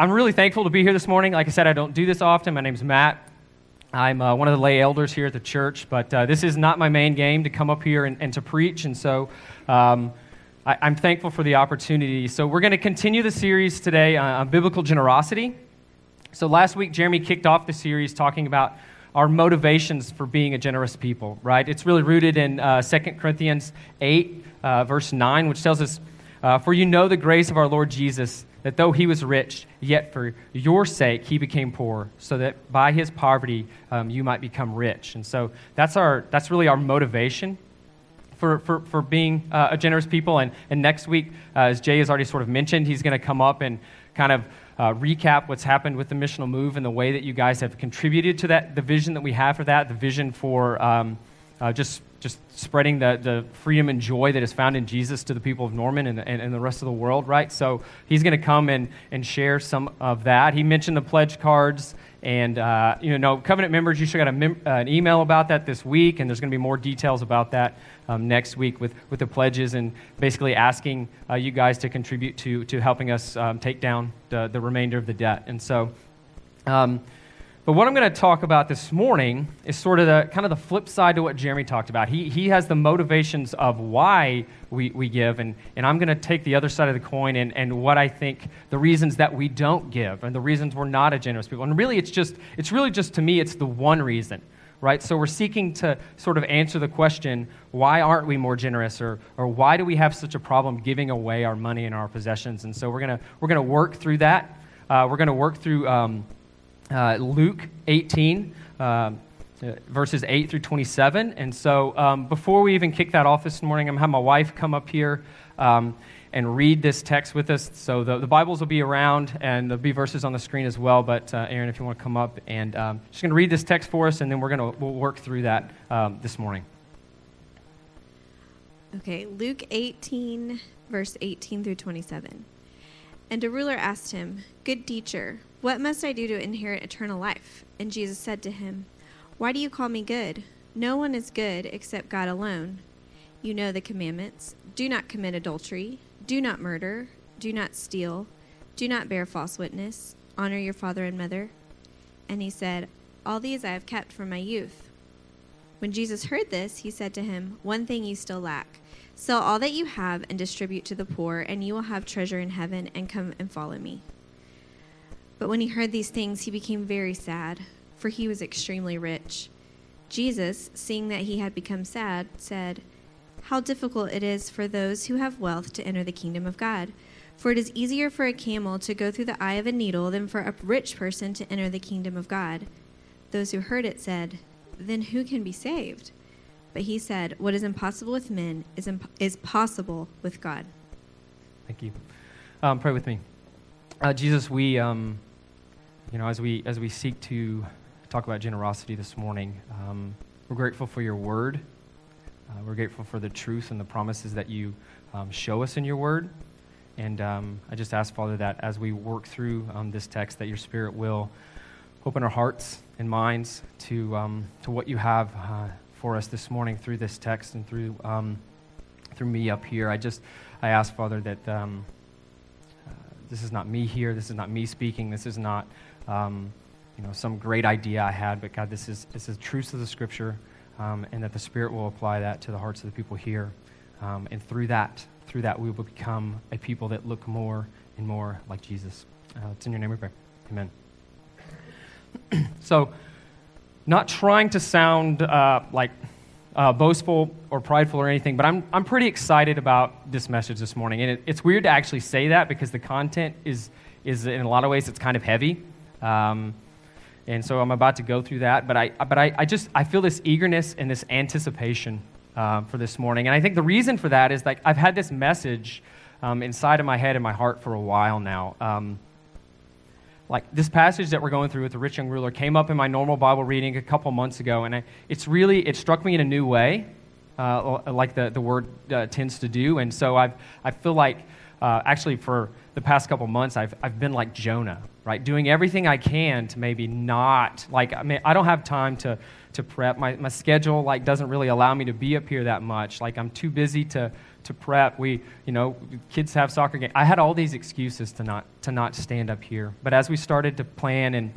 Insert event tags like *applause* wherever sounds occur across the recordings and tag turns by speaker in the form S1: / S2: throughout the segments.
S1: I'm really thankful to be here this morning. Like I said, I don't do this often. My name's Matt. I'm uh, one of the lay elders here at the church, but uh, this is not my main game to come up here and, and to preach, and so um, I, am thankful for the opportunity. So, we're going to continue the series today on, on biblical generosity. So, last week, Jeremy kicked off the series talking about our motivations for being a generous people, right? It's really rooted in uh, 2 Corinthians 8, uh, verse 9, which tells us, uh, For you know the grace of our Lord Jesus that though he was rich, yet for your sake he became poor, so that by his poverty um, you might become rich. And so that's, our, that's really our motivation for, for, for being uh, a generous people. And, and next week, uh, as Jay has already sort of mentioned, he's going to come up and kind of uh, recap what's happened with the missional move and the way that you guys have contributed to that, the vision that we have for that, the vision for um, uh, just just spreading the, the freedom and joy that is found in Jesus to the people of Norman and, and, and the rest of the world, right? So he's going to come and, and share some of that. He mentioned the pledge cards. And, uh, you know, covenant members, you should got mem- uh, an email about that this week, and there's going to be more details about that um, next week with, with the pledges and basically asking uh, you guys to contribute to, to helping us um, take down the, the remainder of the debt. And so, um, but what I'm going to talk about this morning is sort of the kind of the flip side to what Jeremy talked about. He, he has the motivations of why we, we give, and, and I'm going to take the other side of the coin and, and what I think the reasons that we don't give and the reasons we're not a generous people. And really, it's just, it's really just to me, it's the one reason, right? So we're seeking to sort of answer the question, why aren't we more generous? Or, or why do we have such a problem giving away our money and our possessions? And so we're going to, we're going to work through that. Uh, we're going to work through. Um, uh, Luke 18, uh, verses 8 through 27. And so um, before we even kick that off this morning, I'm going to have my wife come up here um, and read this text with us. So the, the, Bibles will be around, and there'll be verses on the screen as well. But uh, Aaron, if you want to come up and um, just going to read this text for us, and then we're going to we'll work through that um, this morning.
S2: Okay, Luke 18, verse 18 through 27. And a ruler asked him, Good teacher, what must I do to inherit eternal life? And Jesus said to him, Why do you call me good? No one is good except God alone. You know the commandments do not commit adultery, do not murder, do not steal, do not bear false witness, honor your father and mother. And he said, All these I have kept from my youth. When Jesus heard this, he said to him, One thing you still lack. Sell all that you have and distribute to the poor, and you will have treasure in heaven, and come and follow me. But when he heard these things, he became very sad, for he was extremely rich. Jesus, seeing that he had become sad, said, How difficult it is for those who have wealth to enter the kingdom of God. For it is easier for a camel to go through the eye of a needle than for a rich person to enter the kingdom of God. Those who heard it said, Then who can be saved? But he said, What is impossible with men is, imp- is possible with God.
S1: Thank you. Um, pray with me. Uh, Jesus, we. Um you know, as we, as we seek to talk about generosity this morning, um, we're grateful for your word. Uh, we're grateful for the truth and the promises that you um, show us in your word. And um, I just ask, Father, that as we work through um, this text, that your Spirit will open our hearts and minds to, um, to what you have uh, for us this morning through this text and through, um, through me up here. I just, I ask, Father, that uh, this is not me here. This is not me speaking. This is not um, you know, some great idea I had, but God, this is, this is truth of the Scripture, um, and that the Spirit will apply that to the hearts of the people here. Um, and through that, through that, we will become a people that look more and more like Jesus. Uh, it's in your name we pray. Amen. *clears throat* so, not trying to sound uh, like uh, boastful or prideful or anything, but I'm, I'm pretty excited about this message this morning. And it, it's weird to actually say that because the content is, is, in a lot of ways, it's kind of heavy. Um, and so I'm about to go through that, but I, but I, I just I feel this eagerness and this anticipation uh, for this morning, and I think the reason for that is like I've had this message um, inside of my head and my heart for a while now. Um, like this passage that we're going through with the rich young ruler came up in my normal Bible reading a couple months ago, and I, it's really it struck me in a new way, uh, like the the word uh, tends to do, and so I've I feel like uh, actually for the past couple months I've I've been like Jonah right? Doing everything I can to maybe not, like, I mean, I don't have time to, to prep. My, my schedule, like, doesn't really allow me to be up here that much. Like, I'm too busy to, to prep. We, you know, kids have soccer games. I had all these excuses to not, to not stand up here. But as we started to plan and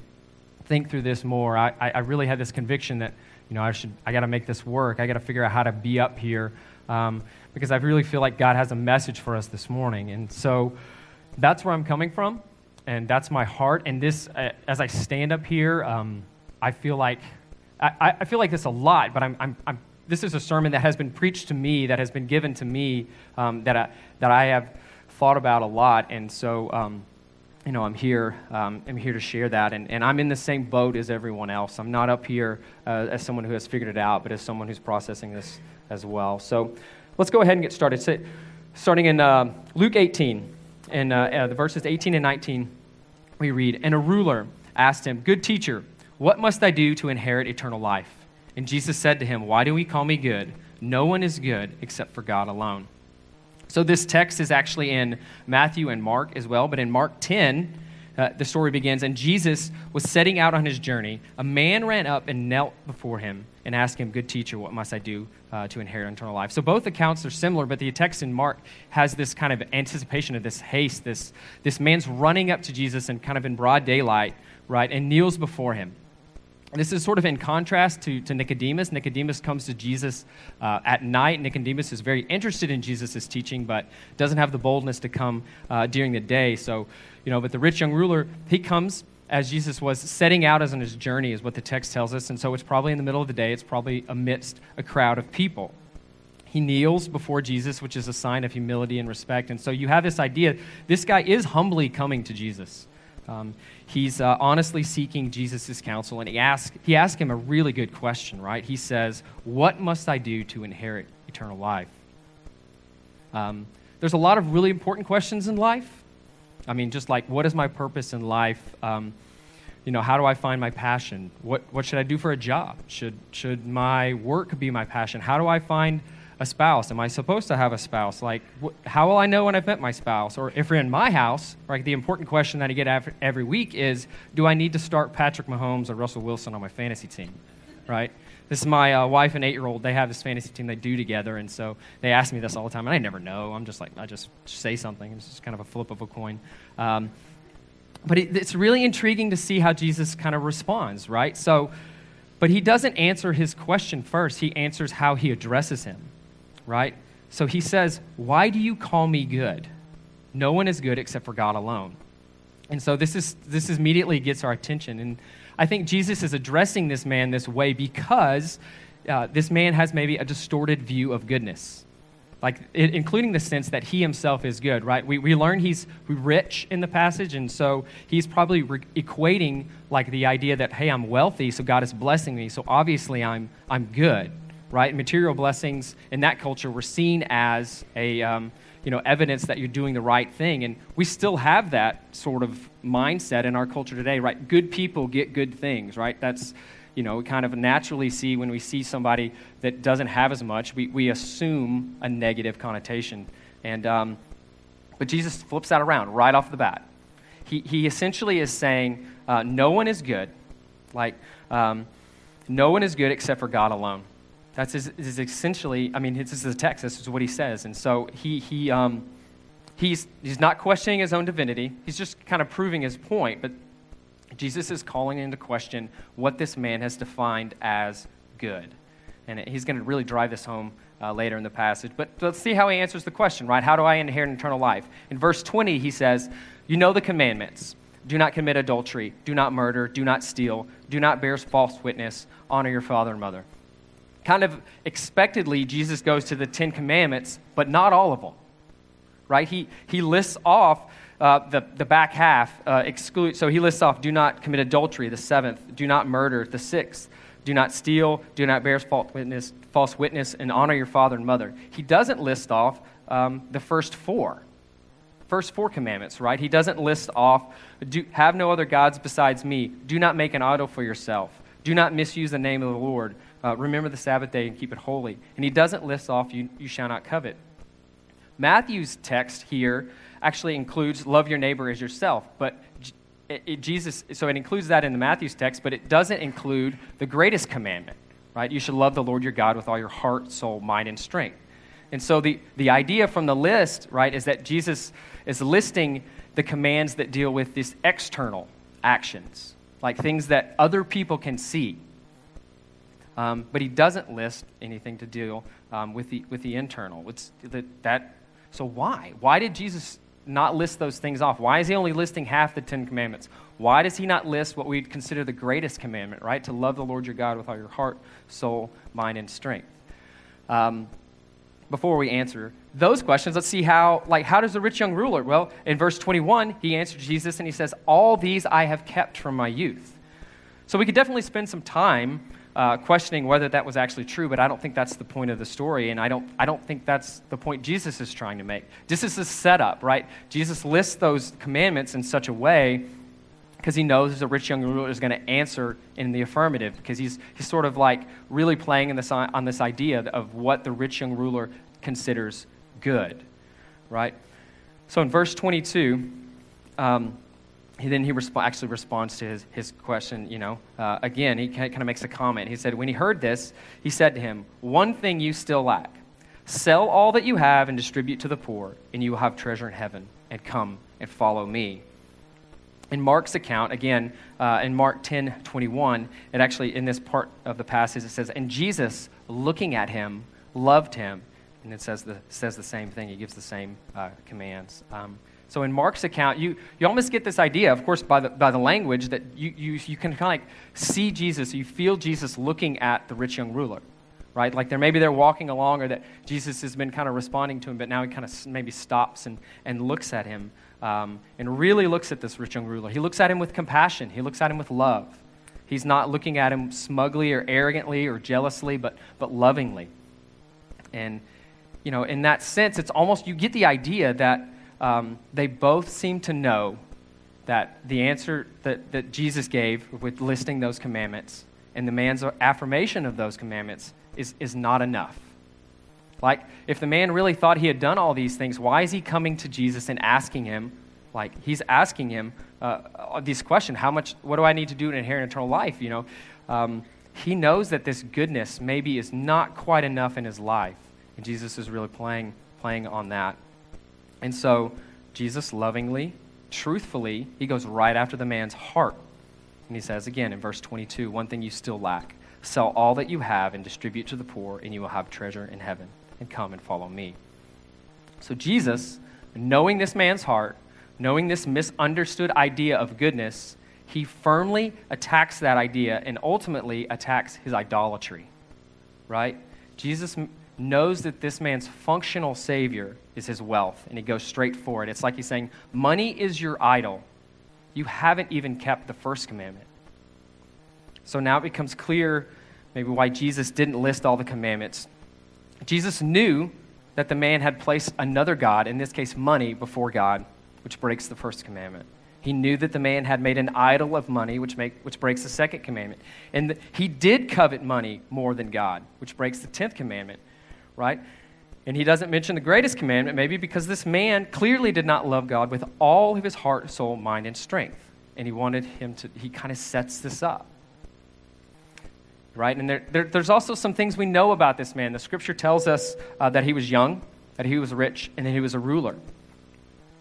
S1: think through this more, I, I really had this conviction that, you know, I should, I got to make this work. I got to figure out how to be up here um, because I really feel like God has a message for us this morning. And so that's where I'm coming from, and that's my heart. And this, uh, as I stand up here, um, I feel like I, I feel like this a lot, but I'm, I'm, I'm, this is a sermon that has been preached to me, that has been given to me, um, that, I, that I have thought about a lot. And so, um, you know, I'm here, um, I'm here to share that. And, and I'm in the same boat as everyone else. I'm not up here uh, as someone who has figured it out, but as someone who's processing this as well. So let's go ahead and get started. So, starting in uh, Luke 18, and uh, uh the verses 18 and 19, we read, And a ruler asked him, Good teacher, what must I do to inherit eternal life? And Jesus said to him, Why do we call me good? No one is good except for God alone. So this text is actually in Matthew and Mark as well, but in Mark 10, uh, the story begins, and Jesus was setting out on his journey. A man ran up and knelt before him and ask him, Good teacher, what must I do uh, to inherit eternal life? So both accounts are similar, but the text in Mark has this kind of anticipation of this haste. This, this man's running up to Jesus and kind of in broad daylight, right, and kneels before him. This is sort of in contrast to, to Nicodemus. Nicodemus comes to Jesus uh, at night. Nicodemus is very interested in Jesus' teaching, but doesn't have the boldness to come uh, during the day. So, you know, but the rich young ruler, he comes as Jesus was setting out as on his journey, is what the text tells us. And so it's probably in the middle of the day, it's probably amidst a crowd of people. He kneels before Jesus, which is a sign of humility and respect. And so you have this idea this guy is humbly coming to Jesus. Um, he's uh, honestly seeking Jesus' counsel, and he asks, he asks him a really good question, right? He says, What must I do to inherit eternal life? Um, there's a lot of really important questions in life. I mean, just like, what is my purpose in life? Um, you know, how do I find my passion? What, what should I do for a job? Should, should my work be my passion? How do I find a spouse? Am I supposed to have a spouse? Like, wh- how will I know when I've met my spouse? Or if you're in my house, right, the important question that I get every, every week is do I need to start Patrick Mahomes or Russell Wilson on my fantasy team? Right? This is my uh, wife and eight year old. They have this fantasy team they do together. And so they ask me this all the time. And I never know. I'm just like, I just say something. It's just kind of a flip of a coin. Um, but it, it's really intriguing to see how Jesus kind of responds, right? So, but he doesn't answer his question first. He answers how he addresses him right? So he says, Why do you call me good? No one is good except for God alone. And so this, is, this immediately gets our attention. And I think Jesus is addressing this man this way because uh, this man has maybe a distorted view of goodness, like it, including the sense that he himself is good, right? We, we learn he's rich in the passage, and so he's probably re- equating like the idea that, hey, I'm wealthy, so God is blessing me, so obviously I'm, I'm good right? Material blessings in that culture were seen as a, um, you know, evidence that you're doing the right thing. And we still have that sort of mindset in our culture today, right? Good people get good things, right? That's, you know, we kind of naturally see when we see somebody that doesn't have as much, we, we assume a negative connotation. And, um, but Jesus flips that around right off the bat. He, he essentially is saying, uh, no one is good. Like, um, no one is good except for God alone. That's his, is essentially, I mean, this is the text, this is what he says. And so he, he, um, he's, he's not questioning his own divinity, he's just kind of proving his point. But Jesus is calling into question what this man has defined as good. And he's going to really drive this home uh, later in the passage. But let's see how he answers the question, right? How do I inherit eternal life? In verse 20, he says, You know the commandments. Do not commit adultery. Do not murder. Do not steal. Do not bear false witness. Honor your father and mother kind of expectedly, Jesus goes to the Ten Commandments, but not all of them. Right? He, he lists off uh, the, the back half, uh, exclude, so he lists off do not commit adultery, the seventh, do not murder, the sixth, do not steal, do not bear false witness, false witness and honor your father and mother. He doesn't list off um, the first four. First four commandments, right? He doesn't list off, do, have no other gods besides me. Do not make an idol for yourself. Do not misuse the name of the Lord. Uh, remember the Sabbath day and keep it holy. And he doesn't list off, you, you shall not covet. Matthew's text here actually includes love your neighbor as yourself, but it, it, Jesus, so it includes that in the Matthew's text, but it doesn't include the greatest commandment, right? You should love the Lord your God with all your heart, soul, mind, and strength. And so the, the idea from the list, right, is that Jesus is listing the commands that deal with these external actions, like things that other people can see. Um, but he doesn't list anything to deal um, with, the, with the internal. It's the, that, so why? Why did Jesus not list those things off? Why is he only listing half the Ten Commandments? Why does he not list what we'd consider the greatest commandment, right? To love the Lord your God with all your heart, soul, mind, and strength. Um, before we answer those questions, let's see how, like, how does the rich young ruler? Well, in verse 21, he answered Jesus and he says, All these I have kept from my youth. So we could definitely spend some time uh, questioning whether that was actually true, but I don't think that's the point of the story, and I don't, I don't think that's the point Jesus is trying to make. This is a setup, right? Jesus lists those commandments in such a way because he knows the rich young ruler is going to answer in the affirmative because he's, he's sort of like really playing in this, on this idea of what the rich young ruler considers good, right? So in verse 22, um, he, then he resp- actually responds to his, his question, you know. Uh, again, he kind of makes a comment. He said, When he heard this, he said to him, One thing you still lack. Sell all that you have and distribute to the poor, and you will have treasure in heaven. And come and follow me. In Mark's account, again, uh, in Mark 10 21, it actually, in this part of the passage, it says, And Jesus, looking at him, loved him. And it says the, says the same thing. He gives the same uh, commands. Um, so in Mark's account, you, you almost get this idea, of course, by the, by the language, that you, you, you can kind of like see Jesus, you feel Jesus looking at the rich young ruler, right? Like they're, maybe they're walking along or that Jesus has been kind of responding to him, but now he kind of maybe stops and, and looks at him um, and really looks at this rich young ruler. He looks at him with compassion, he looks at him with love. He's not looking at him smugly or arrogantly or jealously, but, but lovingly. And, you know, in that sense, it's almost, you get the idea that um, they both seem to know that the answer that, that Jesus gave with listing those commandments and the man's affirmation of those commandments is, is not enough. Like, if the man really thought he had done all these things, why is he coming to Jesus and asking him, like, he's asking him uh, this question how much, what do I need to do to inherit eternal life? You know, um, he knows that this goodness maybe is not quite enough in his life. And Jesus is really playing, playing on that. And so Jesus lovingly, truthfully, he goes right after the man's heart. And he says again in verse 22 one thing you still lack sell all that you have and distribute to the poor, and you will have treasure in heaven. And come and follow me. So Jesus, knowing this man's heart, knowing this misunderstood idea of goodness, he firmly attacks that idea and ultimately attacks his idolatry. Right? Jesus knows that this man's functional savior is his wealth, and he goes straight for it. It's like he's saying, Money is your idol. You haven't even kept the first commandment. So now it becomes clear maybe why Jesus didn't list all the commandments. Jesus knew that the man had placed another God, in this case money, before God, which breaks the first commandment. He knew that the man had made an idol of money, which, make, which breaks the second commandment. And the, he did covet money more than God, which breaks the tenth commandment, right? And he doesn't mention the greatest commandment, maybe because this man clearly did not love God with all of his heart, soul, mind, and strength. And he wanted him to, he kind of sets this up. Right? And there, there, there's also some things we know about this man. The scripture tells us uh, that he was young, that he was rich, and that he was a ruler.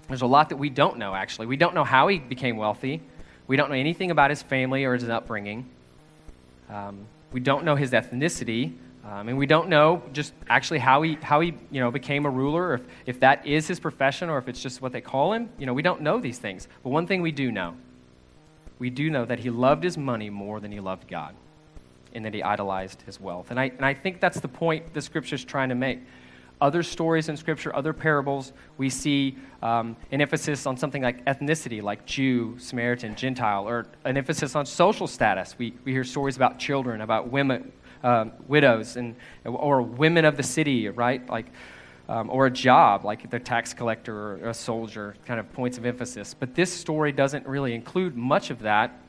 S1: There's a lot that we don't know, actually. We don't know how he became wealthy, we don't know anything about his family or his upbringing. Um, we don't know his ethnicity. Um, and we don't know just actually how he, how he you know, became a ruler, if, if that is his profession, or if it's just what they call him. You know, we don't know these things. But one thing we do know we do know that he loved his money more than he loved God, and that he idolized his wealth. And I, and I think that's the point the scripture is trying to make. Other stories in Scripture, other parables, we see um, an emphasis on something like ethnicity, like Jew, Samaritan, Gentile, or an emphasis on social status. We, we hear stories about children, about women, um, widows and or women of the city, right? Like, um, or a job, like the tax collector or a soldier, kind of points of emphasis. But this story doesn't really include much of that,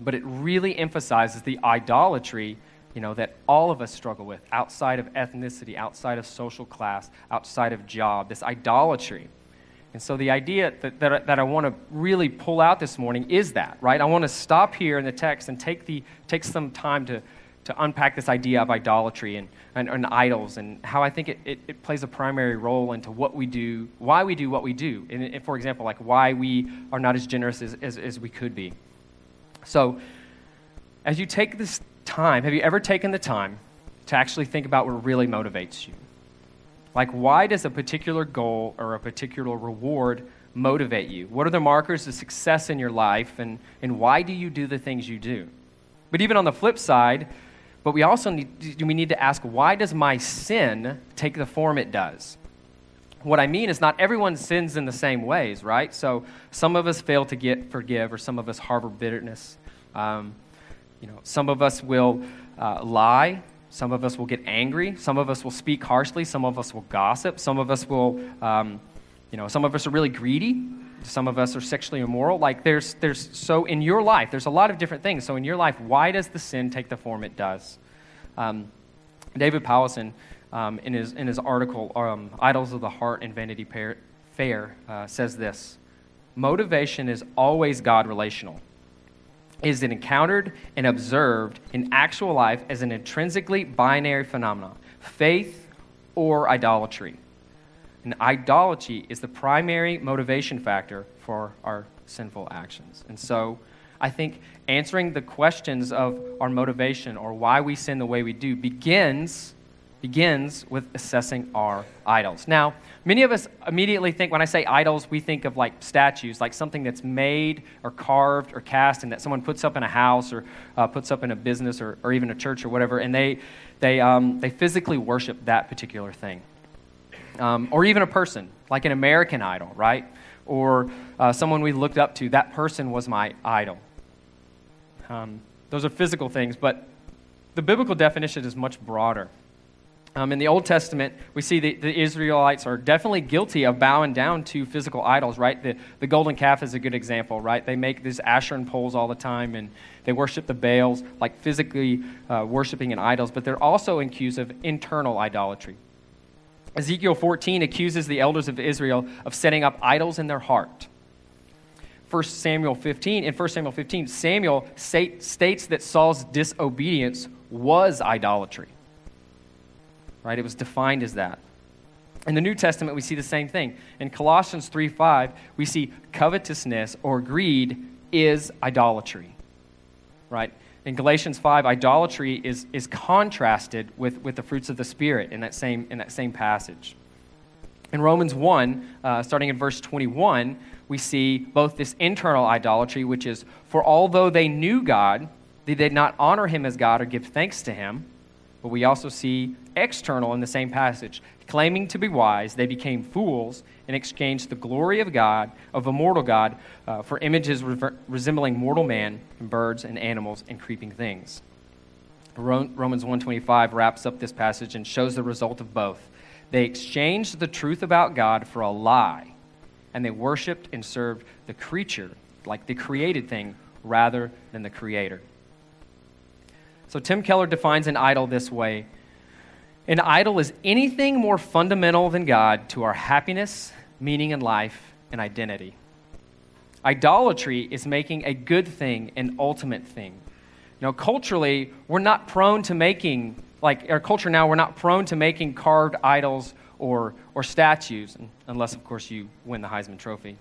S1: but it really emphasizes the idolatry, you know, that all of us struggle with outside of ethnicity, outside of social class, outside of job. This idolatry. And so the idea that, that, that I want to really pull out this morning is that, right? I want to stop here in the text and take, the, take some time to to unpack this idea of idolatry and, and, and idols and how I think it, it, it, plays a primary role into what we do, why we do what we do. And, and for example, like why we are not as generous as, as, as we could be. So, as you take this time, have you ever taken the time to actually think about what really motivates you? Like, why does a particular goal or a particular reward motivate you? What are the markers of success in your life, and, and why do you do the things you do? But even on the flip side, but we also need, we need to ask why does my sin take the form it does? What I mean is, not everyone sins in the same ways, right? So some of us fail to get forgive, or some of us harbor bitterness. Um, you know, some of us will uh, lie. Some of us will get angry. Some of us will speak harshly. Some of us will gossip. Some of us will, um, you know, some of us are really greedy. Some of us are sexually immoral. Like there's, there's, so in your life, there's a lot of different things. So in your life, why does the sin take the form it does? Um, David Powlison, um, in, his, in his article, um, Idols of the Heart and Vanity Fair, uh, says this Motivation is always God relational. Is it encountered and observed in actual life as an intrinsically binary phenomenon, faith or idolatry? And idolatry is the primary motivation factor for our sinful actions. And so I think answering the questions of our motivation or why we sin the way we do begins begins with assessing our idols. Now, many of us immediately think when I say idols, we think of like statues, like something that's made or carved or cast and that someone puts up in a house or uh, puts up in a business or, or even a church or whatever, and they, they, um, they physically worship that particular thing um, or even a person, like an American idol, right? Or uh, someone we looked up to. That person was my idol. Um, those are physical things, but the biblical definition is much broader. Um, in the Old Testament, we see the, the, Israelites are definitely guilty of bowing down to physical idols, right? The, the golden calf is a good example, right? They make these Asherah poles all the time and they worship the Baals, like physically uh, worshiping in idols, but they're also accused of internal idolatry. Ezekiel 14 accuses the elders of Israel of setting up idols in their heart. 1 Samuel 15, in 1 Samuel 15, Samuel states that Saul's disobedience was idolatry. Right? It was defined as that. In the New Testament, we see the same thing. In Colossians 3 5, we see covetousness or greed is idolatry. Right? In Galatians 5, idolatry is, is contrasted with, with the fruits of the Spirit in that same, in that same passage. In Romans 1, uh, starting in verse 21, we see both this internal idolatry, which is, for although they knew God, they did not honor him as God or give thanks to him. But we also see external in the same passage. Claiming to be wise, they became fools and exchanged the glory of God, of a mortal God, uh, for images re- resembling mortal man and birds and animals and creeping things. Romans 125 wraps up this passage and shows the result of both. They exchanged the truth about God for a lie, and they worshiped and served the creature, like the created thing, rather than the creator. So Tim Keller defines an idol this way An idol is anything more fundamental than God to our happiness, meaning in life, and identity. Idolatry is making a good thing an ultimate thing. Now, culturally, we're not prone to making, like our culture now, we're not prone to making carved idols or, or statues, unless, of course, you win the Heisman Trophy,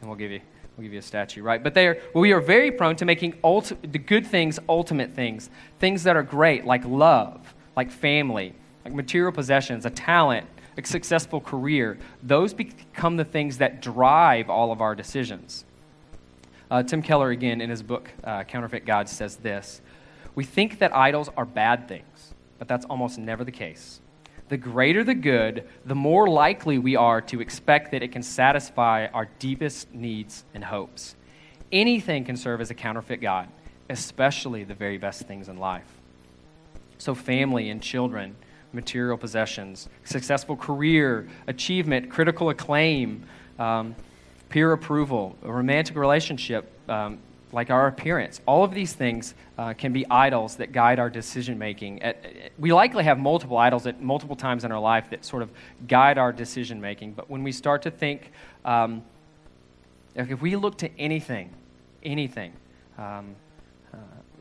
S1: and we'll give you We'll give you a statue, right? But are, we are very prone to making ulti- the good things ultimate things, things that are great, like love, like family, like material possessions, a talent, a successful career. Those become the things that drive all of our decisions. Uh, Tim Keller, again, in his book, uh, Counterfeit God, says this We think that idols are bad things, but that's almost never the case the greater the good, the more likely we are to expect that it can satisfy our deepest needs and hopes. Anything can serve as a counterfeit God, especially the very best things in life. So, family and children, material possessions, successful career, achievement, critical acclaim, um, peer approval, a romantic relationship, um, like our appearance. All of these things uh, can be idols that guide our decision making. We likely have multiple idols at multiple times in our life that sort of guide our decision making. But when we start to think, um, if we look to anything, anything, um, uh,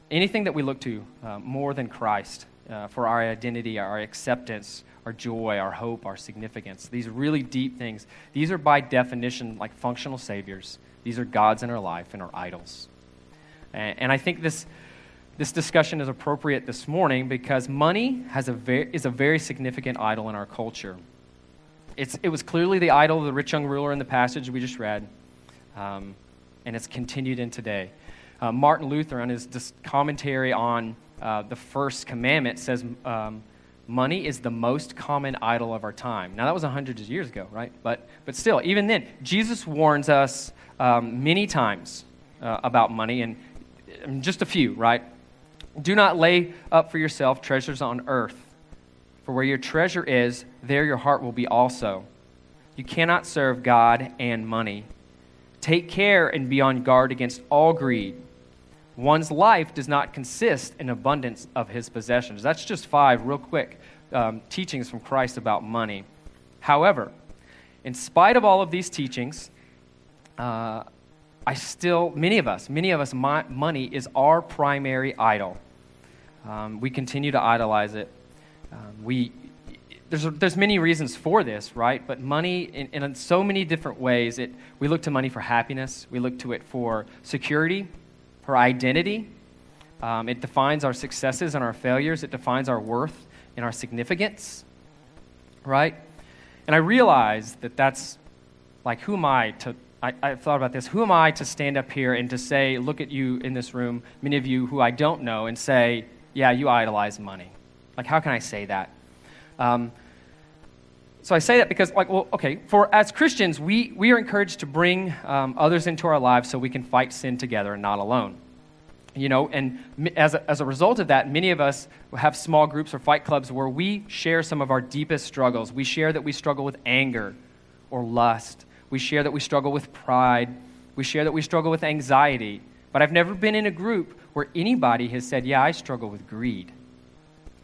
S1: anything that we look to uh, more than Christ uh, for our identity, our acceptance, our joy, our hope, our significance. These really deep things. These are by definition like functional saviors. These are gods in our life and our idols. And, and I think this, this discussion is appropriate this morning because money has a very, is a very significant idol in our culture. It's, it was clearly the idol of the rich young ruler in the passage we just read, um, and it's continued in today. Uh, Martin Luther, on his commentary on uh, the first commandment, says um, money is the most common idol of our time. Now, that was hundreds of years ago, right? But, but still, even then, Jesus warns us um, many times uh, about money, and um, just a few, right? Do not lay up for yourself treasures on earth, for where your treasure is, there your heart will be also. You cannot serve God and money. Take care and be on guard against all greed. One's life does not consist in abundance of his possessions. That's just five, real quick, um, teachings from Christ about money. However, in spite of all of these teachings, uh, I still, many of us, many of us, my, money is our primary idol. Um, we continue to idolize it. Um, we, there's, there's many reasons for this, right? But money, in, in so many different ways, it, we look to money for happiness. We look to it for security, for identity. Um, it defines our successes and our failures. It defines our worth and our significance, right? And I realize that that's like, who am I to I, I've thought about this. Who am I to stand up here and to say, look at you in this room, many of you who I don't know, and say, yeah, you idolize money? Like, how can I say that? Um, so I say that because, like, well, okay, for as Christians, we, we are encouraged to bring um, others into our lives so we can fight sin together and not alone. You know, and as a, as a result of that, many of us have small groups or fight clubs where we share some of our deepest struggles. We share that we struggle with anger or lust we share that we struggle with pride. We share that we struggle with anxiety. But I've never been in a group where anybody has said, Yeah, I struggle with greed.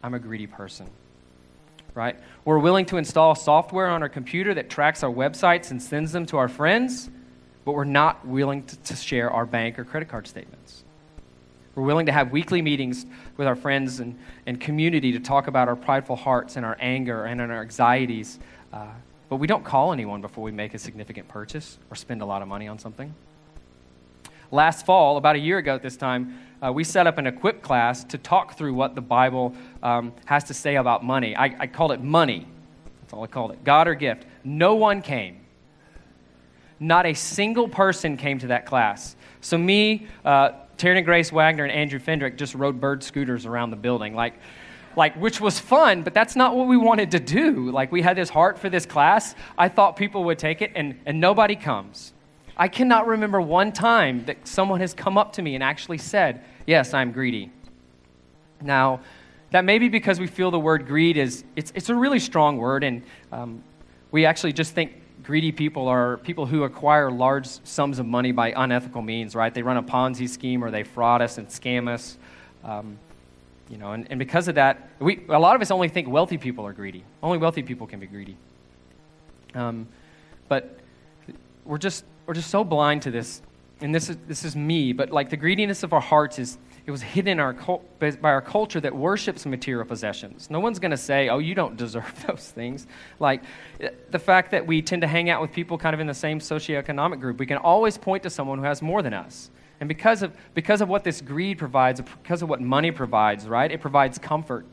S1: I'm a greedy person. Right? We're willing to install software on our computer that tracks our websites and sends them to our friends, but we're not willing to, to share our bank or credit card statements. We're willing to have weekly meetings with our friends and, and community to talk about our prideful hearts and our anger and our anxieties. Uh, but we don't call anyone before we make a significant purchase or spend a lot of money on something. Last fall, about a year ago at this time, uh, we set up an equip class to talk through what the Bible um, has to say about money. I, I called it money. That's all I called it God or gift. No one came. Not a single person came to that class. So, me, uh, Terry and Grace Wagner, and Andrew Fendrick just rode bird scooters around the building. Like, like which was fun but that's not what we wanted to do like we had this heart for this class i thought people would take it and, and nobody comes i cannot remember one time that someone has come up to me and actually said yes i'm greedy now that may be because we feel the word greed is it's, it's a really strong word and um, we actually just think greedy people are people who acquire large sums of money by unethical means right they run a ponzi scheme or they fraud us and scam us um, you know, and, and because of that, we, a lot of us only think wealthy people are greedy. Only wealthy people can be greedy. Um, but we're just, we're just so blind to this. And this is, this is me, but like the greediness of our hearts is, it was hidden our by our culture that worships material possessions. No one's going to say, oh, you don't deserve *laughs* those things. Like the fact that we tend to hang out with people kind of in the same socioeconomic group, we can always point to someone who has more than us. And because of, because of what this greed provides, because of what money provides, right? It provides comfort,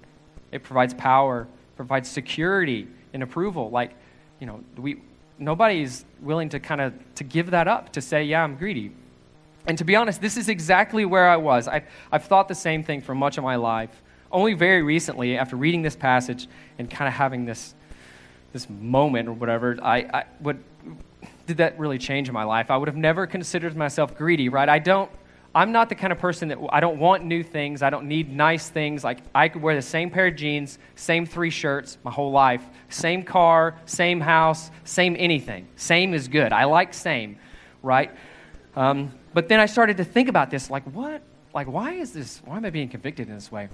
S1: it provides power, provides security and approval. Like, you know, we, nobody's willing to kind of to give that up to say, yeah, I'm greedy. And to be honest, this is exactly where I was. I've, I've thought the same thing for much of my life. Only very recently, after reading this passage and kind of having this, this moment or whatever, I, I would did that really change my life. I would have never considered myself greedy, right? I don't, I'm not the kind of person that I don't want new things. I don't need nice things. Like I could wear the same pair of jeans, same three shirts my whole life, same car, same house, same anything. Same is good. I like same, right? Um, but then I started to think about this like, what? Like, why is this? Why am I being convicted in this way?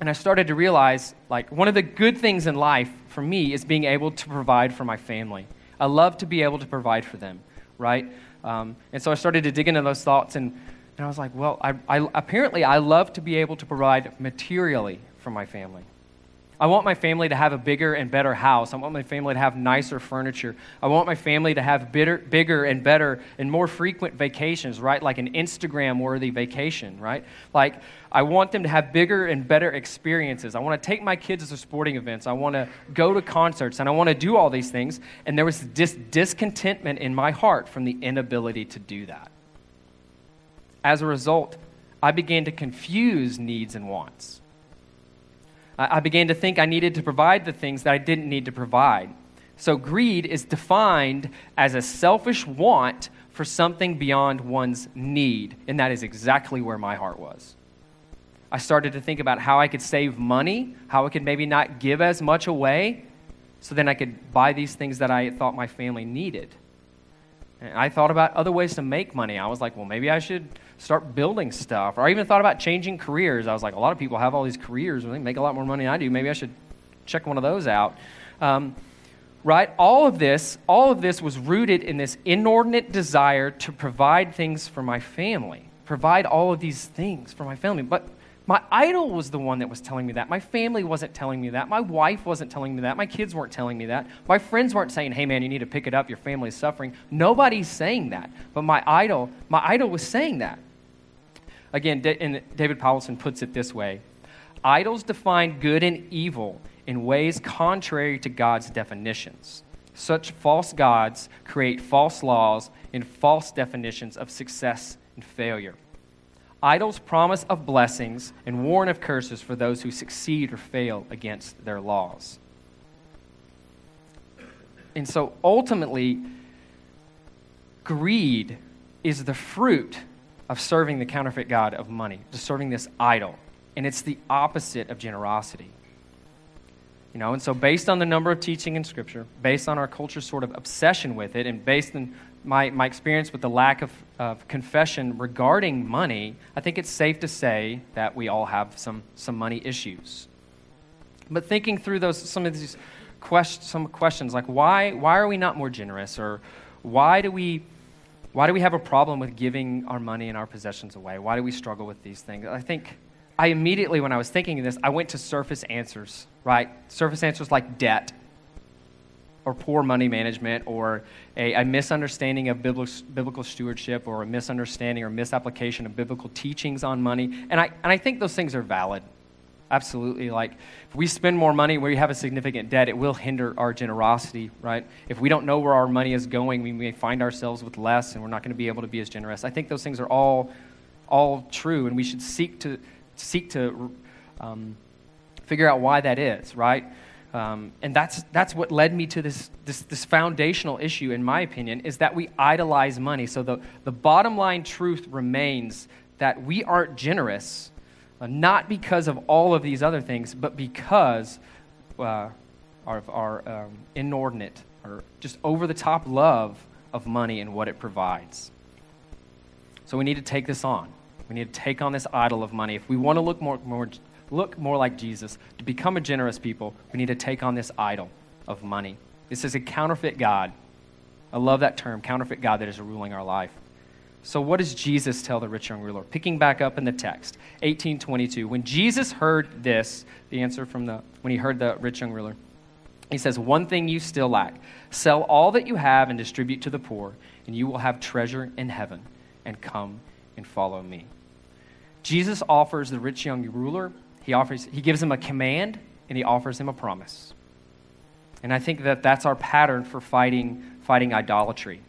S1: And I started to realize, like, one of the good things in life for me is being able to provide for my family. I love to be able to provide for them, right? Um, and so I started to dig into those thoughts, and And I was like, well, I, I, apparently I love to be able to provide materially for my family. I want my family to have a bigger and better house. I want my family to have nicer furniture. I want my family to have bitter, bigger and better and more frequent vacations, right? Like an Instagram worthy vacation, right? Like, I want them to have bigger and better experiences. I want to take my kids to sporting events. I want to go to concerts and I want to do all these things. And there was this discontentment in my heart from the inability to do that. As a result, I began to confuse needs and wants. I began to think I needed to provide the things that I didn't need to provide. So, greed is defined as a selfish want for something beyond one's need. And that is exactly where my heart was. I started to think about how I could save money, how I could maybe not give as much away, so then I could buy these things that I thought my family needed. And I thought about other ways to make money. I was like, well, maybe I should start building stuff. Or I even thought about changing careers. I was like, a lot of people have all these careers and they make a lot more money than I do. Maybe I should check one of those out. Um, right? All of this, all of this was rooted in this inordinate desire to provide things for my family, provide all of these things for my family. But my idol was the one that was telling me that. My family wasn't telling me that. My wife wasn't telling me that. My kids weren't telling me that. My friends weren't saying, "Hey man, you need to pick it up. Your family's suffering." Nobody's saying that. But my idol, my idol was saying that. Again, and David Powlison puts it this way: Idols define good and evil in ways contrary to God's definitions. Such false gods create false laws and false definitions of success and failure. Idols promise of blessings and warn of curses for those who succeed or fail against their laws. And so ultimately, greed is the fruit of serving the counterfeit God of money, to serving this idol. And it's the opposite of generosity. You know, and so based on the number of teaching in Scripture, based on our culture's sort of obsession with it, and based on my, my experience with the lack of, of confession regarding money, I think it's safe to say that we all have some, some money issues. But thinking through those, some of these quest, some questions like why, why are we not more generous? Or why do, we, why do we have a problem with giving our money and our possessions away? Why do we struggle with these things? I think I immediately, when I was thinking of this, I went to surface answers, right? Surface answers like debt or poor money management or a, a misunderstanding of biblical, biblical stewardship or a misunderstanding or misapplication of biblical teachings on money. And I, and I think those things are valid. Absolutely. Like, if we spend more money, where we have a significant debt, it will hinder our generosity, right? If we don't know where our money is going, we may find ourselves with less and we're not going to be able to be as generous. I think those things are all, all true, and we should seek to, seek to um, figure out why that is, right? Um, and that's, that's what led me to this, this, this foundational issue, in my opinion, is that we idolize money. So the, the bottom line truth remains that we aren't generous, uh, not because of all of these other things, but because uh, of our um, inordinate or just over the top love of money and what it provides. So we need to take this on. We need to take on this idol of money. If we want to look more, more look more like Jesus, to become a generous people, we need to take on this idol of money. This is a counterfeit God. I love that term, counterfeit God that is ruling our life. So, what does Jesus tell the rich young ruler? Picking back up in the text, 1822. When Jesus heard this, the answer from the, when he heard the rich young ruler, he says, One thing you still lack sell all that you have and distribute to the poor, and you will have treasure in heaven, and come and follow me. Jesus offers the rich young ruler he, offers, he gives him a command and he offers him a promise. And I think that that's our pattern for fighting, fighting idolatry.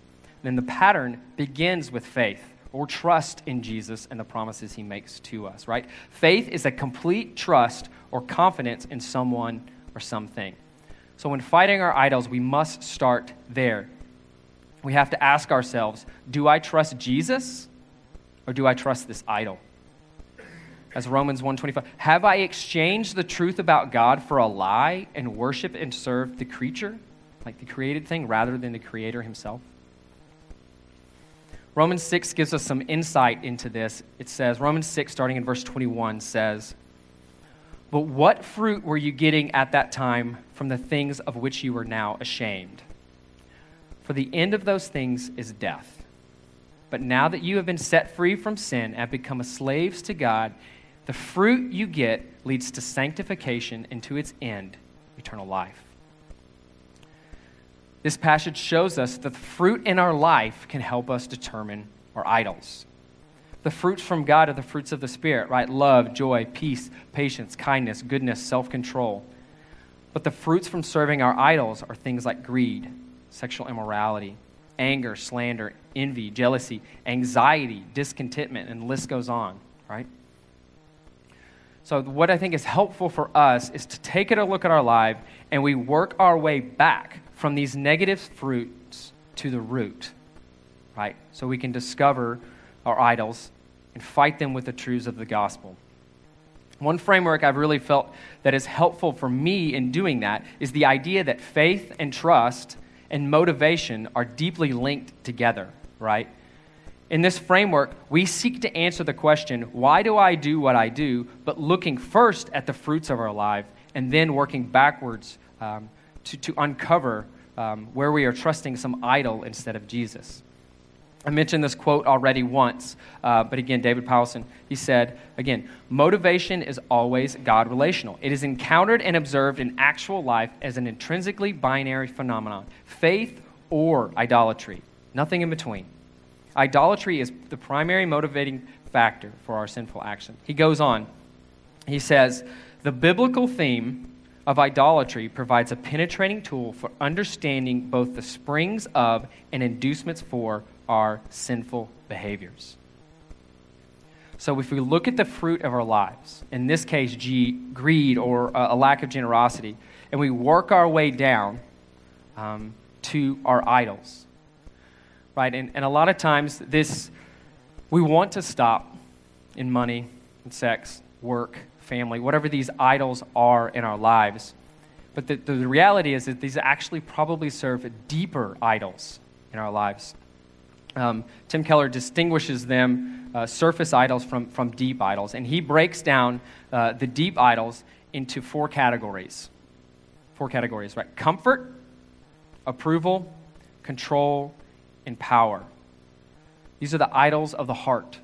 S1: And the pattern begins with faith or trust in Jesus and the promises he makes to us, right? Faith is a complete trust or confidence in someone or something. So when fighting our idols, we must start there. We have to ask ourselves do I trust Jesus or do I trust this idol? As Romans 1:25, have I exchanged the truth about God for a lie and worship and serve the creature, like the created thing rather than the creator himself? Romans 6 gives us some insight into this. It says, Romans 6, starting in verse 21, says, But what fruit were you getting at that time from the things of which you were now ashamed? For the end of those things is death. But now that you have been set free from sin and become slaves to God, the fruit you get leads to sanctification and to its end, eternal life. This passage shows us that the fruit in our life can help us determine our idols. The fruits from God are the fruits of the Spirit, right? Love, joy, peace, patience, kindness, goodness, self control. But the fruits from serving our idols are things like greed, sexual immorality, anger, slander, envy, jealousy, anxiety, discontentment, and the list goes on, right? So, what I think is helpful for us is to take a look at our life and we work our way back from these negative fruits to the root, right? So we can discover our idols and fight them with the truths of the gospel. One framework I've really felt that is helpful for me in doing that is the idea that faith and trust and motivation are deeply linked together, right? In this framework, we seek to answer the question, why do I do what I do, but looking first at the fruits of our life and then working backwards um, to, to uncover um, where we are trusting some idol instead of Jesus. I mentioned this quote already once, uh, but again, David Powlison, he said, again, motivation is always God relational. It is encountered and observed in actual life as an intrinsically binary phenomenon faith or idolatry, nothing in between. Idolatry is the primary motivating factor for our sinful action. He goes on, he says, the biblical theme of idolatry provides a penetrating tool for understanding both the springs of and inducements for our sinful behaviors. So, if we look at the fruit of our lives, in this case, G, greed or a lack of generosity, and we work our way down um, to our idols, right? And, and a lot of times, this we want to stop in money, and sex, work, family, whatever these idols are in our lives. But the, the reality is that these actually probably serve deeper idols in our lives. Um, Tim Keller distinguishes them, uh, surface idols, from, from deep idols. And he breaks down uh, the deep idols into four categories. Four categories, right? Comfort, approval, control, and power. These are the idols of the heart.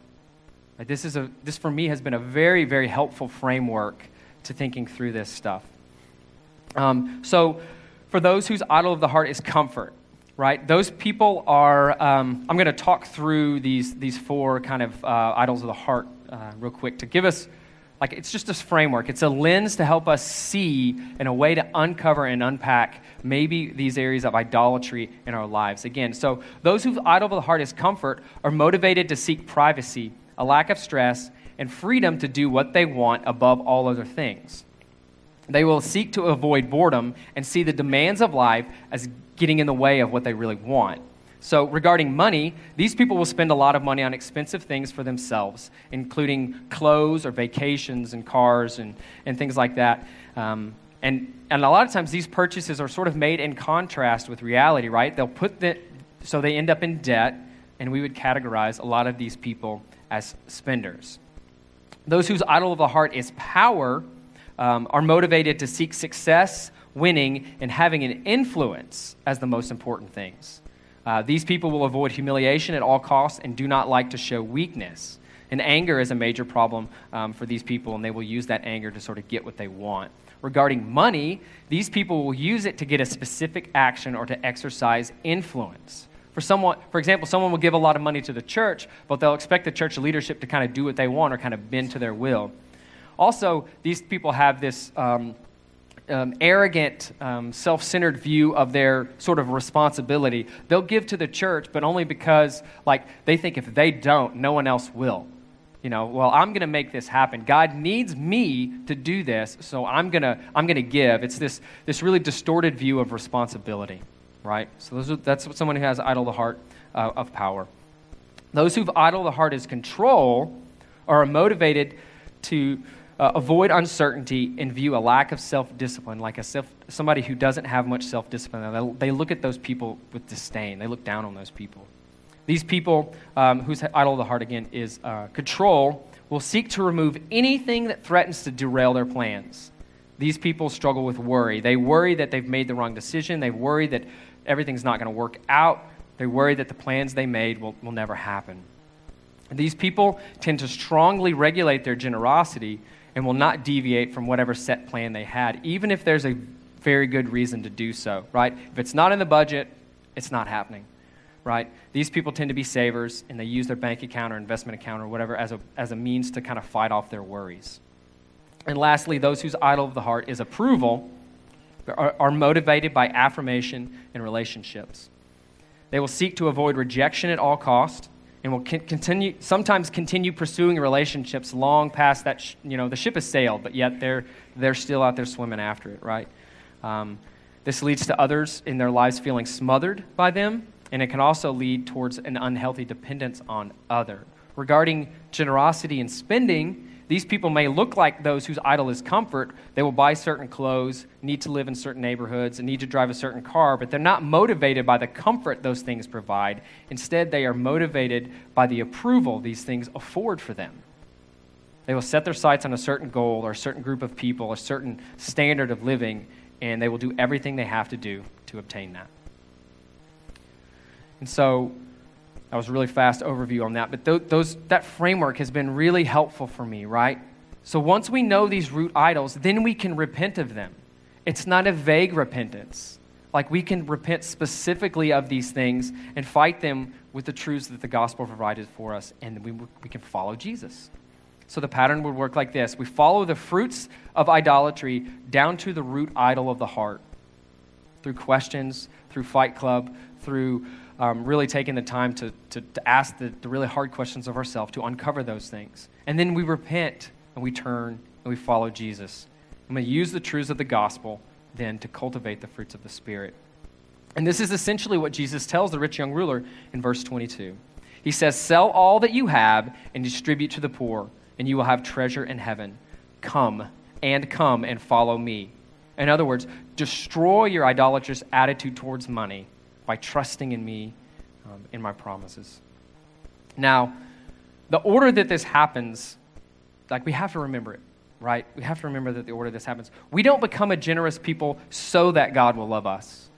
S1: This, is a, this, for me, has been a very, very helpful framework to thinking through this stuff. Um, so, for those whose idol of the heart is comfort, right? Those people are, um, I'm going to talk through these, these four kind of uh, idols of the heart uh, real quick to give us, like, it's just this framework. It's a lens to help us see and a way to uncover and unpack maybe these areas of idolatry in our lives. Again, so those whose idol of the heart is comfort are motivated to seek privacy a lack of stress, and freedom to do what they want above all other things. They will seek to avoid boredom and see the demands of life as getting in the way of what they really want. So, regarding money, these people will spend a lot of money on expensive things for themselves, including clothes or vacations and cars and, and things like that. Um, and, and a lot of times, these purchases are sort of made in contrast with reality, right? They'll put the, so they end up in debt, and we would categorize a lot of these people as spenders. Those whose idol of the heart is power um, are motivated to seek success, winning, and having an influence as the most important things. Uh, these people will avoid humiliation at all costs and do not like to show weakness. And anger is a major problem um, for these people, and they will use that anger to sort of get what they want. Regarding money, these people will use it to get a specific action or to exercise influence. For someone, for example, someone will give a lot of money to the church, but they'll expect the church leadership to kind of do what they want or kind of bend to their will. Also, these people have this um, um, arrogant, um, self centered view of their sort of responsibility. They'll give to the church, but only because, like, they think if they don't, no one else will. You know, well, I'm going to make this happen. God needs me to do this, so I'm going to I'm going to give. It's this, this really distorted view of responsibility right? So are, that's someone who has idol the heart uh, of power. Those who've idol the heart is control are motivated to uh, avoid uncertainty and view a lack of self-discipline like a self, somebody who doesn't have much self-discipline. They look at those people with disdain. They look down on those people. These people um, whose idol of the heart, again, is uh, control will seek to remove anything that threatens to derail their plans. These people struggle with worry. They worry that they've made the wrong decision. They worry that everything's not going to work out. They worry that the plans they made will, will never happen. These people tend to strongly regulate their generosity and will not deviate from whatever set plan they had, even if there's a very good reason to do so, right? If it's not in the budget, it's not happening, right? These people tend to be savers and they use their bank account or investment account or whatever as a, as a means to kind of fight off their worries. And lastly, those whose idol of the heart is approval are, are motivated by affirmation in relationships. They will seek to avoid rejection at all cost and will continue sometimes continue pursuing relationships long past that sh- you know the ship has sailed but yet they're they're still out there swimming after it right? Um, this leads to others in their lives feeling smothered by them and it can also lead towards an unhealthy dependence on other. Regarding generosity and spending these people may look like those whose idol is comfort. They will buy certain clothes, need to live in certain neighborhoods, and need to drive a certain car, but they're not motivated by the comfort those things provide. Instead, they are motivated by the approval these things afford for them. They will set their sights on a certain goal or a certain group of people, a certain standard of living, and they will do everything they have to do to obtain that. And so, that was a really fast overview on that. But th- those, that framework has been really helpful for me, right? So once we know these root idols, then we can repent of them. It's not a vague repentance. Like we can repent specifically of these things and fight them with the truths that the gospel provided for us, and we, we can follow Jesus. So the pattern would work like this we follow the fruits of idolatry down to the root idol of the heart through questions, through Fight Club, through um, really taking the time to, to, to ask the, the really hard questions of ourselves, to uncover those things. And then we repent and we turn and we follow Jesus. And we use the truths of the gospel then to cultivate the fruits of the Spirit. And this is essentially what Jesus tells the rich young ruler in verse 22. He says, Sell all that you have and distribute to the poor, and you will have treasure in heaven. Come and come and follow me. In other words, destroy your idolatrous attitude towards money by trusting in me, um, in my promises. Now, the order that this happens, like we have to remember it, right? We have to remember that the order this happens. We don't become a generous people so that God will love us.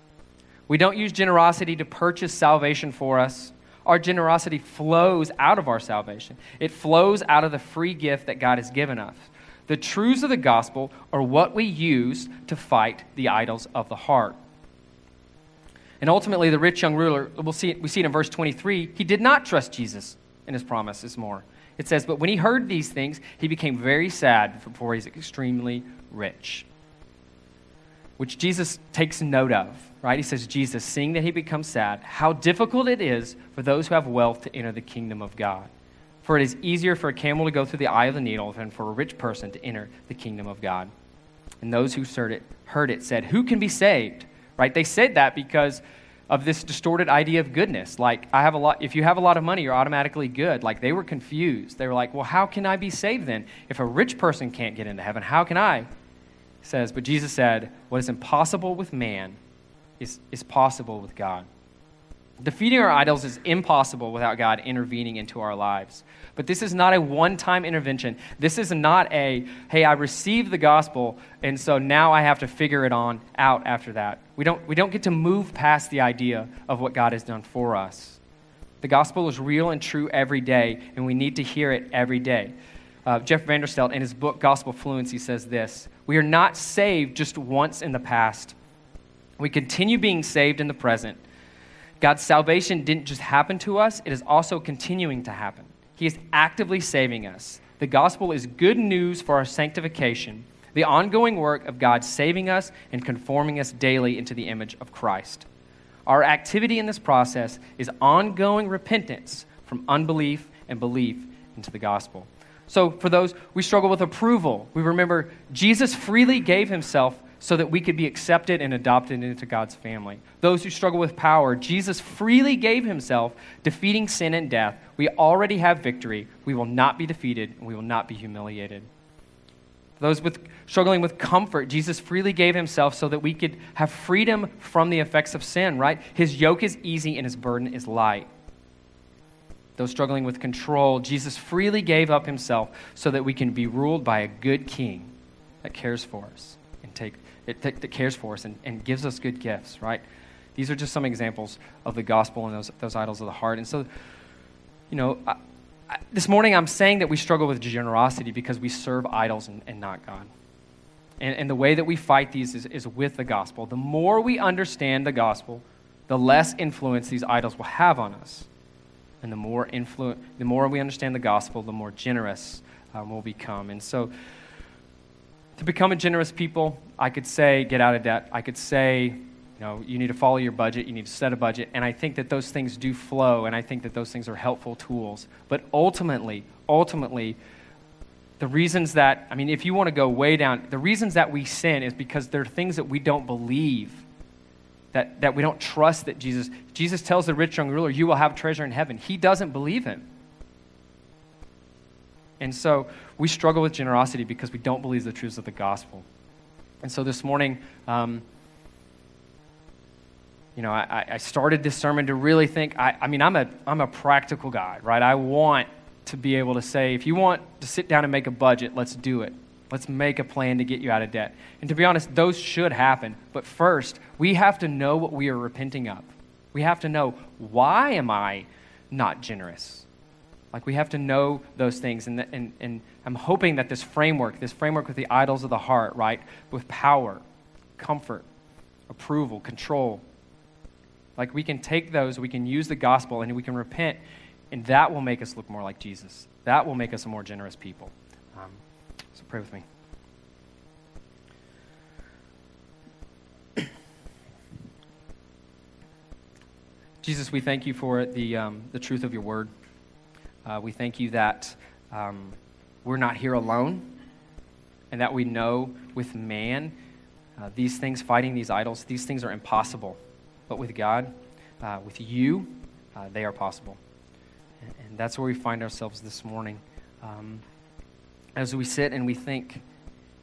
S1: We don't use generosity to purchase salvation for us. Our generosity flows out of our salvation, it flows out of the free gift that God has given us. The truths of the gospel are what we use to fight the idols of the heart. And ultimately, the rich young ruler, we'll see it, we see it in verse 23, he did not trust Jesus and his promises more. It says, But when he heard these things, he became very sad, for he's extremely rich. Which Jesus takes note of, right? He says, Jesus, seeing that he becomes sad, how difficult it is for those who have wealth to enter the kingdom of God. For it is easier for a camel to go through the eye of the needle than for a rich person to enter the kingdom of God. And those who heard it, heard it said, Who can be saved? Right? They said that because of this distorted idea of goodness. Like, I have a lot, if you have a lot of money, you're automatically good. Like, they were confused. They were like, well, how can I be saved then? If a rich person can't get into heaven, how can I? He says, but Jesus said, what is impossible with man is, is possible with God. Defeating our idols is impossible without God intervening into our lives. But this is not a one time intervention. This is not a, hey, I received the gospel, and so now I have to figure it on out after that. We don't, we don't get to move past the idea of what God has done for us. The gospel is real and true every day, and we need to hear it every day. Uh, Jeff Vanderstelt, in his book Gospel Fluency, says this We are not saved just once in the past, we continue being saved in the present. God's salvation didn't just happen to us, it is also continuing to happen. He is actively saving us. The gospel is good news for our sanctification, the ongoing work of God saving us and conforming us daily into the image of Christ. Our activity in this process is ongoing repentance from unbelief and belief into the gospel. So, for those we struggle with approval, we remember Jesus freely gave himself so that we could be accepted and adopted into God's family. Those who struggle with power, Jesus freely gave himself, defeating sin and death. We already have victory. We will not be defeated, and we will not be humiliated. Those with, struggling with comfort, Jesus freely gave himself so that we could have freedom from the effects of sin, right? His yoke is easy and his burden is light. Those struggling with control, Jesus freely gave up himself so that we can be ruled by a good king that cares for us and take it, that, that cares for us and, and gives us good gifts, right? These are just some examples of the gospel and those, those idols of the heart. And so, you know, I, I, this morning I'm saying that we struggle with generosity because we serve idols and, and not God. And, and, the way that we fight these is, is with the gospel. The more we understand the gospel, the less influence these idols will have on us. And the more, influ- the more we understand the gospel, the more generous um, we'll become. And so, to become a generous people, I could say get out of debt. I could say, you know, you need to follow your budget, you need to set a budget. And I think that those things do flow, and I think that those things are helpful tools. But ultimately, ultimately, the reasons that, I mean, if you want to go way down, the reasons that we sin is because there are things that we don't believe, that, that we don't trust that Jesus, Jesus tells the rich young ruler, you will have treasure in heaven. He doesn't believe him. And so we struggle with generosity because we don't believe the truths of the gospel. And so this morning, um, you know, I, I, started this sermon to really think. I, I mean, I'm a, I'm a practical guy, right? I want to be able to say, if you want to sit down and make a budget, let's do it. Let's make a plan to get you out of debt. And to be honest, those should happen. But first, we have to know what we are repenting of. We have to know why am I not generous? Like we have to know those things. And, and, and I'm hoping that this framework, this framework with the idols of the heart, right, with power, comfort, approval, control, like we can take those, we can use the gospel, and we can repent, and that will make us look more like Jesus. That will make us a more generous people. Um, so pray with me. *coughs* Jesus, we thank you for the, um, the truth of your word. Uh, we thank you that um, we're not here alone and that we know with man uh, these things, fighting these idols, these things are impossible. But with God, uh, with you, uh, they are possible. And, and, that's where we find ourselves this morning. Um, as we sit and we think,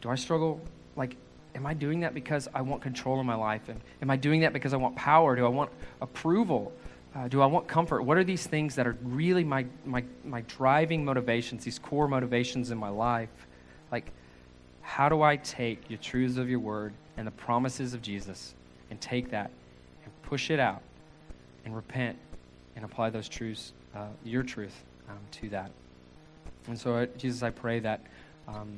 S1: do I struggle? Like, am I doing that because I want control in my life? And am I doing that because I want power? Do I want approval? Uh, do I want comfort? What are these things that are really my, my, my driving motivations, these core motivations in my life? Like, how do I take your truths of your word and the promises of Jesus and take that and push it out and repent and apply those truths, uh, your truth, um, to that? And so, uh, Jesus, I pray that, um,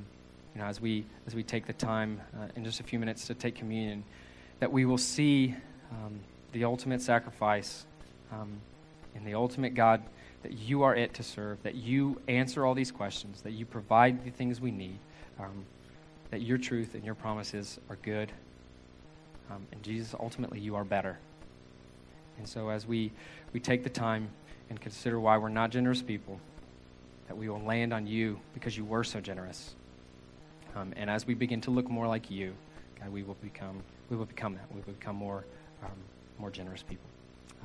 S1: you know, as we, as we take the time uh, in just a few minutes to take communion, that we will see um, the ultimate sacrifice um, in the ultimate God, that you are it to serve, that you answer all these questions, that you provide the things we need, um, that your truth and your promises are good. Um, and Jesus, ultimately, you are better. And so as we, we take the time and consider why we're not generous people, that we will land on you because you were so generous. Um, and as we begin to look more like you, God, we will become, we will become that. We will become more, um, more generous people.